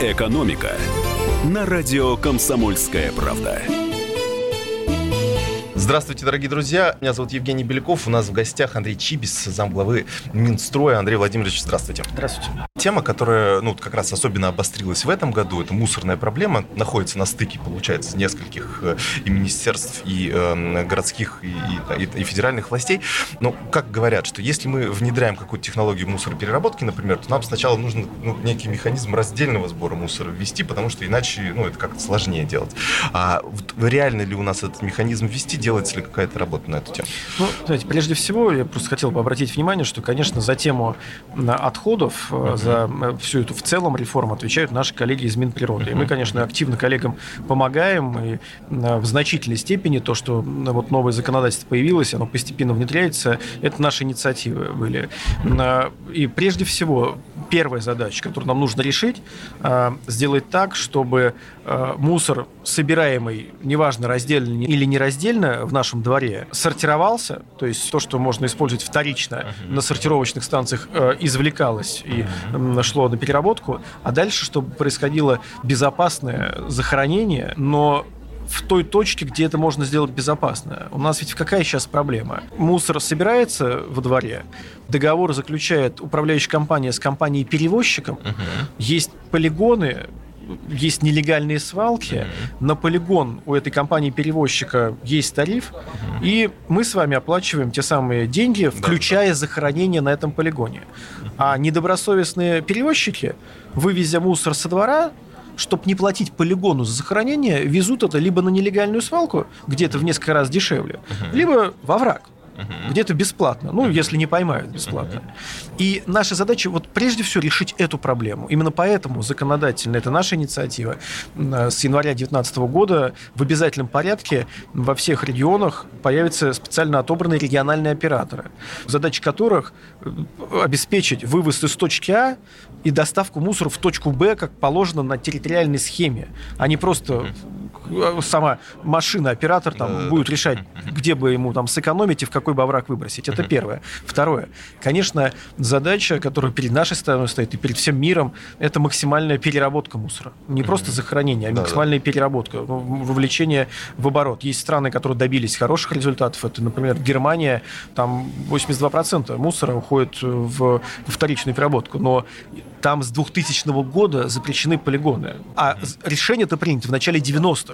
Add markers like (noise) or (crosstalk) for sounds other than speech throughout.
«Экономика» на радио «Комсомольская правда». Здравствуйте, дорогие друзья. Меня зовут Евгений Беляков. У нас в гостях Андрей Чибис, замглавы Минстроя. Андрей Владимирович, здравствуйте. Здравствуйте. Тема, которая ну, как раз особенно обострилась в этом году, это мусорная проблема, находится на стыке, получается, нескольких э, и министерств, и э, городских, и, и, и федеральных властей. Но как говорят, что если мы внедряем какую-то технологию мусоропереработки, например, то нам сначала нужно ну, некий механизм раздельного сбора мусора ввести, потому что иначе ну, это как-то сложнее делать. А вот реально ли у нас этот механизм ввести, делается ли какая-то работа на эту тему? Ну, знаете, прежде всего, я просто хотел бы обратить внимание, что, конечно, за тему отходов, uh-huh. за э, всю эту в целом реформу отвечают наши коллеги из Минприроды. И мы, конечно, активно коллегам помогаем, и в значительной степени то, что вот новое законодательство появилось, оно постепенно внедряется, это наши инициативы были. И прежде всего, первая задача, которую нам нужно решить, сделать так, чтобы мусор, собираемый, неважно, раздельно или не раздельно, в нашем дворе сортировался, то есть то, что можно использовать вторично на сортировочных станциях, э, извлекалось и шло на переработку, а дальше, чтобы происходило безопасное захоронение, но в той точке, где это можно сделать безопасно. У нас ведь какая сейчас проблема? Мусор собирается во дворе, договор заключает управляющая компания с компанией-перевозчиком, uh-huh. есть полигоны, есть нелегальные свалки, mm-hmm. на полигон у этой компании-перевозчика есть тариф, mm-hmm. и мы с вами оплачиваем те самые деньги, включая да. захоронение на этом полигоне. Mm-hmm. А недобросовестные перевозчики, вывезя мусор со двора, чтобы не платить полигону за захоронение, везут это либо на нелегальную свалку, где-то в несколько раз дешевле, либо во враг uh где-то бесплатно, ну, uh если не поймают бесплатно. uh И наша задача вот прежде всего решить эту проблему. Именно поэтому законодательно, это наша инициатива, с января 2019 года в обязательном порядке во всех регионах появятся специально отобранные региональные операторы, задача которых э, обеспечить вывоз из точки А и доставку мусора в точку Б, как положено на территориальной схеме, а не просто сама машина, оператор там будет решать, где бы ему там сэкономить и в какой бы овраг выбросить. Это первое. Второе. Конечно, задача, которая перед нашей страной стоит и перед всем миром, это максимальная переработка мусора. Не просто захоронение, а максимальная переработка, ну, вовлечение в оборот. Есть страны, которые добились хороших результатов. Это, например, Германия. Там 82% мусора уходит в вторичную переработку. Но там с 2000 года запрещены полигоны. А решение это принято в начале 90-х.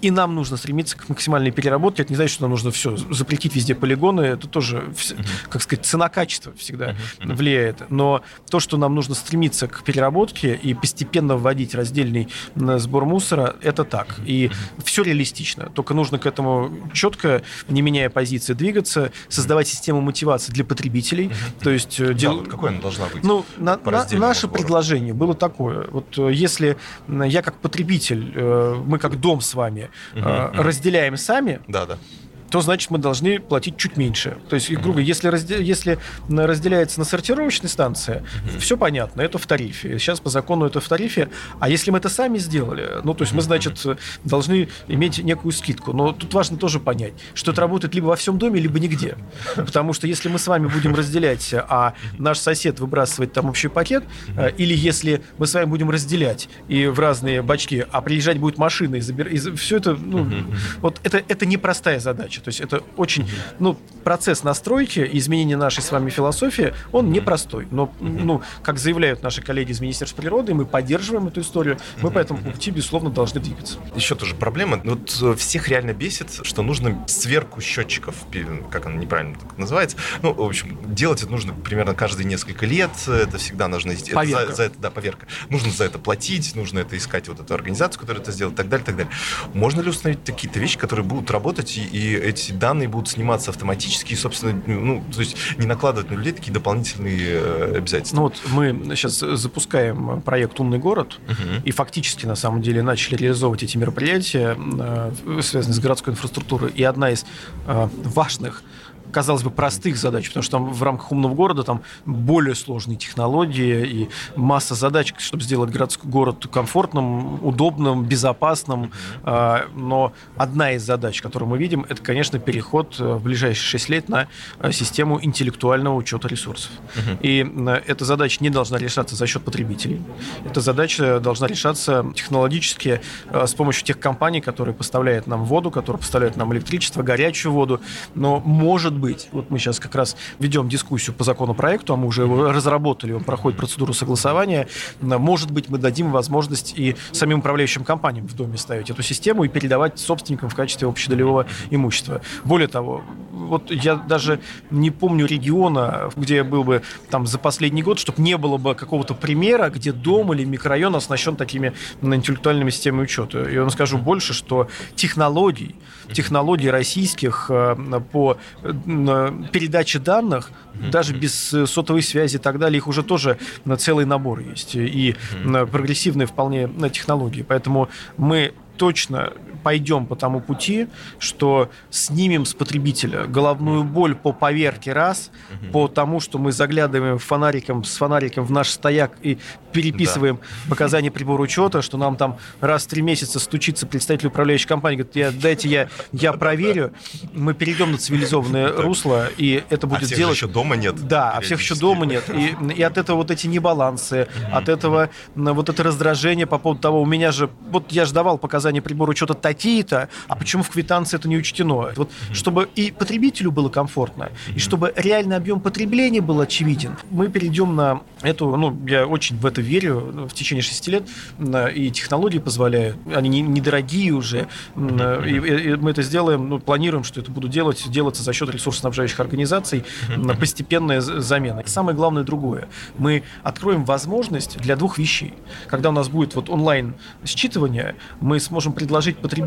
И нам нужно стремиться к максимальной переработке. Это не значит, что нам нужно все запретить везде полигоны. Это тоже, как сказать, цена-качество всегда влияет. Но то, что нам нужно стремиться к переработке и постепенно вводить раздельный сбор мусора, это так. И все реалистично. Только нужно к этому четко, не меняя позиции, двигаться, создавать систему мотивации для потребителей. То есть, да, дел... какой она должна быть? Ну, на, на, наше предложение было такое. Вот э, если я как потребитель, э, мы как дом с вами разделяем сами, да, да то значит мы должны платить чуть меньше. То есть, грубо говоря, если, разде... если разделяется на сортировочной станции, mm-hmm. все понятно, это в тарифе. Сейчас по закону это в тарифе. А если мы это сами сделали, ну, то есть мы, значит, должны иметь некую скидку. Но тут важно тоже понять, что это работает либо во всем доме, либо нигде. Потому что если мы с вами будем разделять, а наш сосед выбрасывает там общий пакет, э, или если мы с вами будем разделять и в разные бачки, а приезжать будет машина и забирать... Все это, ну, вот это, это непростая задача задача. То есть это очень, ну, процесс настройки, изменения нашей с вами философии, он непростой. Но, ну, как заявляют наши коллеги из Министерства природы, мы поддерживаем эту историю, мы по этому пути, безусловно, должны двигаться. Еще тоже проблема. Вот э, всех реально бесит, что нужно сверку счетчиков, как оно неправильно так называется. Ну, в общем, делать это нужно примерно каждые несколько лет. Это всегда нужно сделать. За, за это, да, поверка. Нужно за это платить, нужно это искать вот эту организацию, которая это сделает, и так далее, так далее. Можно ли установить какие-то вещи, которые будут работать и, и эти данные будут сниматься автоматически, и, собственно, ну, то есть не накладывать на людей такие дополнительные э, обязательства. Ну вот мы сейчас запускаем проект «Умный город», угу. и фактически, на самом деле, начали реализовывать эти мероприятия, э, связанные с городской инфраструктурой. И одна из э, важных казалось бы, простых задач, потому что там в рамках умного города там более сложные технологии и масса задач, чтобы сделать городской город комфортным, удобным, безопасным. А, но одна из задач, которую мы видим, это, конечно, переход э, в ближайшие 6 лет на э, систему интеллектуального учета ресурсов. Угу. И э, эта задача не должна решаться за счет потребителей. Эта задача должна решаться технологически с помощью тех компаний, которые поставляют нам воду, которые поставляют нам электричество, горячую воду. Но может быть, вот мы сейчас как раз ведем дискуссию по законопроекту, а мы уже его разработали, он проходит процедуру согласования. Может быть, мы дадим возможность и самим управляющим компаниям в доме ставить эту систему и передавать собственникам в качестве общедолевого имущества. Более того, вот я даже не помню региона, где я был бы там за последний год, чтобы не было бы какого-то примера, где дом или микрорайон оснащен такими интеллектуальными системами учета. И я вам скажу больше, что технологий, технологий российских э, по э, передаче данных, даже без э, сотовой связи и так далее, их уже тоже целый набор есть. И прогрессивные вполне технологии. Поэтому мы точно пойдем по тому пути, что снимем с потребителя головную боль по поверке раз, угу. по тому, что мы заглядываем фонариком с фонариком в наш стояк и переписываем да. (laughs) показания прибора учета, что нам там раз в три месяца стучится представитель управляющей компании, говорит, я, дайте я, я проверю, мы перейдем на цивилизованное (laughs) русло, и это будет а всех делать... еще дома нет. Да, а всех еще дома нет. И, и от этого вот эти небалансы, от этого вот это раздражение по поводу того, у меня же, вот я же давал показания прибора учета такие-то, а почему в квитанции это не учтено? Вот, чтобы и потребителю было комфортно, и чтобы реальный объем потребления был очевиден, мы перейдем на эту, ну, я очень в это верю, в течение шести лет, и технологии позволяют, они недорогие уже, и, и мы это сделаем, ну, планируем, что это будут делать, делаться за счет ресурсоснабжающих организаций, постепенная замена. Самое главное другое. Мы откроем возможность для двух вещей. Когда у нас будет вот онлайн считывание, мы сможем предложить потребителю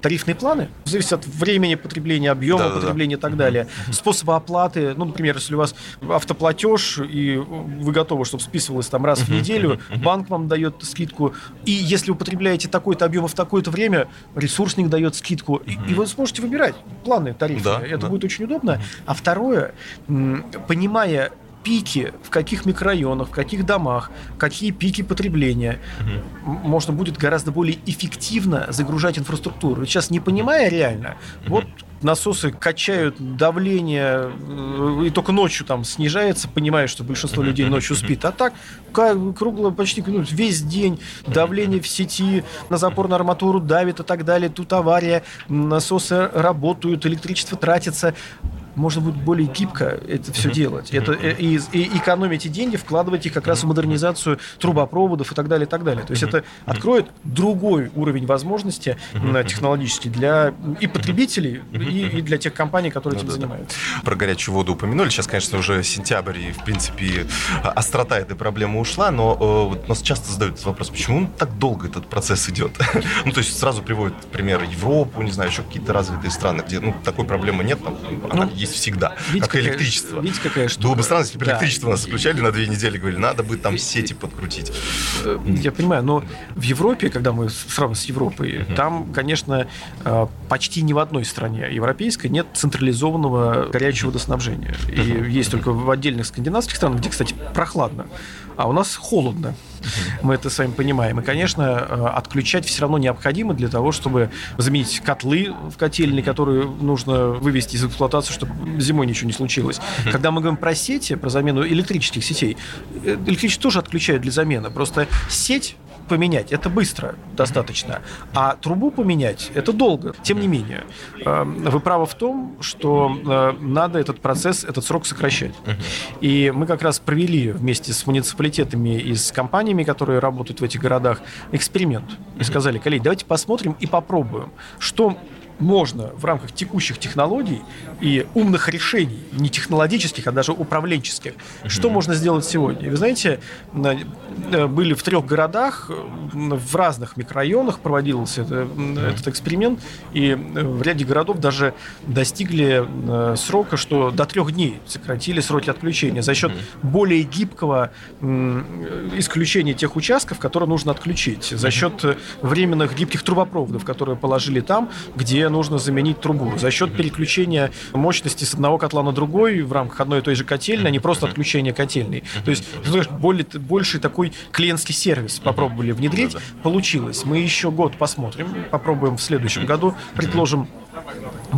тарифные планы, зависит от времени потребления, объема да, потребления да, да. и так далее, способа оплаты, ну, например, если у вас автоплатеж, и вы готовы, чтобы списывалось там раз в неделю, банк вам дает скидку, и если вы потребляете такой-то объем в такое-то время, ресурсник дает скидку, и, и вы сможете выбирать планы тарифы. Да, Это да. будет очень удобно. А второе, понимая пики, в каких микрорайонах, в каких домах, какие пики потребления. Угу. Можно будет гораздо более эффективно загружать инфраструктуру. Сейчас не понимая реально, угу. вот насосы качают давление, э, и только ночью там снижается, понимая, что большинство людей ночью спит. А так кругло почти ну, весь день давление в сети, на запорную арматуру давит и так далее. Тут авария, насосы работают, электричество тратится можно будет более гибко это все делать. Это, э, и, и экономить эти деньги, вкладывать их как раз в модернизацию трубопроводов и так далее, и так далее. То есть это откроет другой уровень возможностей технологический для и потребителей, и, и для тех компаний, которые этим занимаются. Про горячую воду упомянули. Сейчас, конечно, уже сентябрь, и, в принципе, острота этой проблемы ушла, но э, вот нас часто задают вопрос, почему так долго этот процесс идет? (laughs) ну, то есть сразу приводят пример Европу, не знаю, еще какие-то развитые страны, где ну, такой проблемы нет, там, ну, есть всегда, видите, как какая, электричество. Видите, какая штука. Было бы странно, если бы да. электричество нас отключали на две недели, говорили, надо бы там сети подкрутить. Э, я понимаю, но в Европе, когда мы сравниваем с Европой, uh-huh. там, конечно, э, почти ни в одной стране европейской нет централизованного горячего водоснабжения. И есть только в отдельных скандинавских странах, где, кстати, прохладно, а у нас холодно. Мы это с вами понимаем. И, конечно, э, отключать все равно необходимо для того, чтобы заменить котлы в котельной, которые нужно вывести из эксплуатации, чтобы зимой ничего не случилось. Когда мы говорим про сети, про замену электрических сетей, э, электричество тоже отключают для замены. Просто сеть поменять это быстро достаточно, а трубу поменять это долго. Тем не менее, эм, вы правы в том, что э, надо этот процесс, этот срок сокращать. И мы как раз провели вместе с муниципалитетами и с компаниями, которые работают в этих городах, эксперимент. И сказали, коллеги, давайте посмотрим и попробуем, что можно в рамках текущих технологий и умных решений, не технологических, а даже управленческих, mm-hmm. что можно сделать сегодня. Вы знаете, э, были в трех городах, в разных микрорайонах проводился это, этот эксперимент, и в ряде городов даже достигли э, срока, что до трех дней сократили сроки отключения за счет mm-hmm. более гибкого исключения тех участков, которые нужно отключить, за счет временных гибких трубопроводов, которые положили там, где нужно заменить трубу. За счет переключения мощности с одного котла на другой в рамках одной и той же котельной, а не просто отключения котельной. То есть, более, больший такой клиентский сервис попробовали внедрить. Получилось. Мы еще год посмотрим, попробуем в следующем году, предложим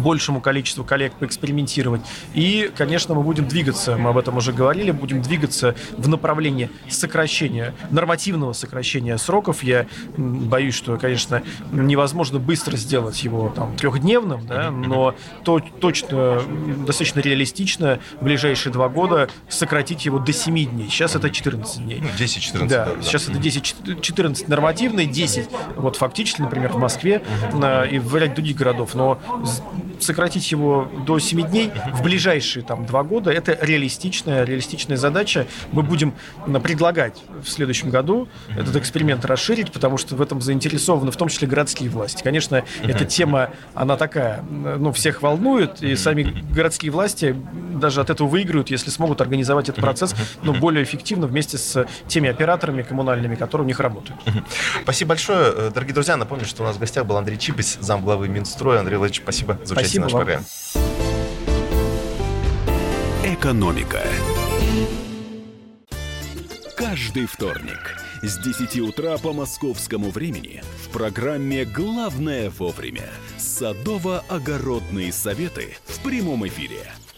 большему количеству коллег поэкспериментировать. И, конечно, мы будем двигаться, мы об этом уже говорили, будем двигаться в направлении сокращения, нормативного сокращения сроков. Я боюсь, что, конечно, невозможно быстро сделать его там трехдневным, да, но то, точно, достаточно реалистично в ближайшие два года сократить его до 7 дней. Сейчас это 14 дней. 10-14. Ну, да, да, сейчас да. это 10-14 нормативные, 10 вот фактически, например, в Москве uh и в ряде других городов. Но сократить его до 7 дней в ближайшие там, два года, это реалистичная, реалистичная задача. Мы будем предлагать в следующем году этот эксперимент расширить, потому что в этом заинтересованы в том числе городские власти. Конечно, эта тема, она такая, ну, всех волнует, и сами городские власти даже от этого выиграют, если смогут организовать этот процесс ну, более эффективно вместе с теми операторами коммунальными, которые у них работают. Спасибо большое. Э, дорогие друзья, напомню, что у нас в гостях был Андрей Чипис, замглавы Минстроя. Андрей Владимирович, спасибо за участие спасибо в нашей программе. Экономика. Каждый вторник с 10 утра по московскому времени в программе «Главное вовремя» садово-огородные советы в прямом эфире –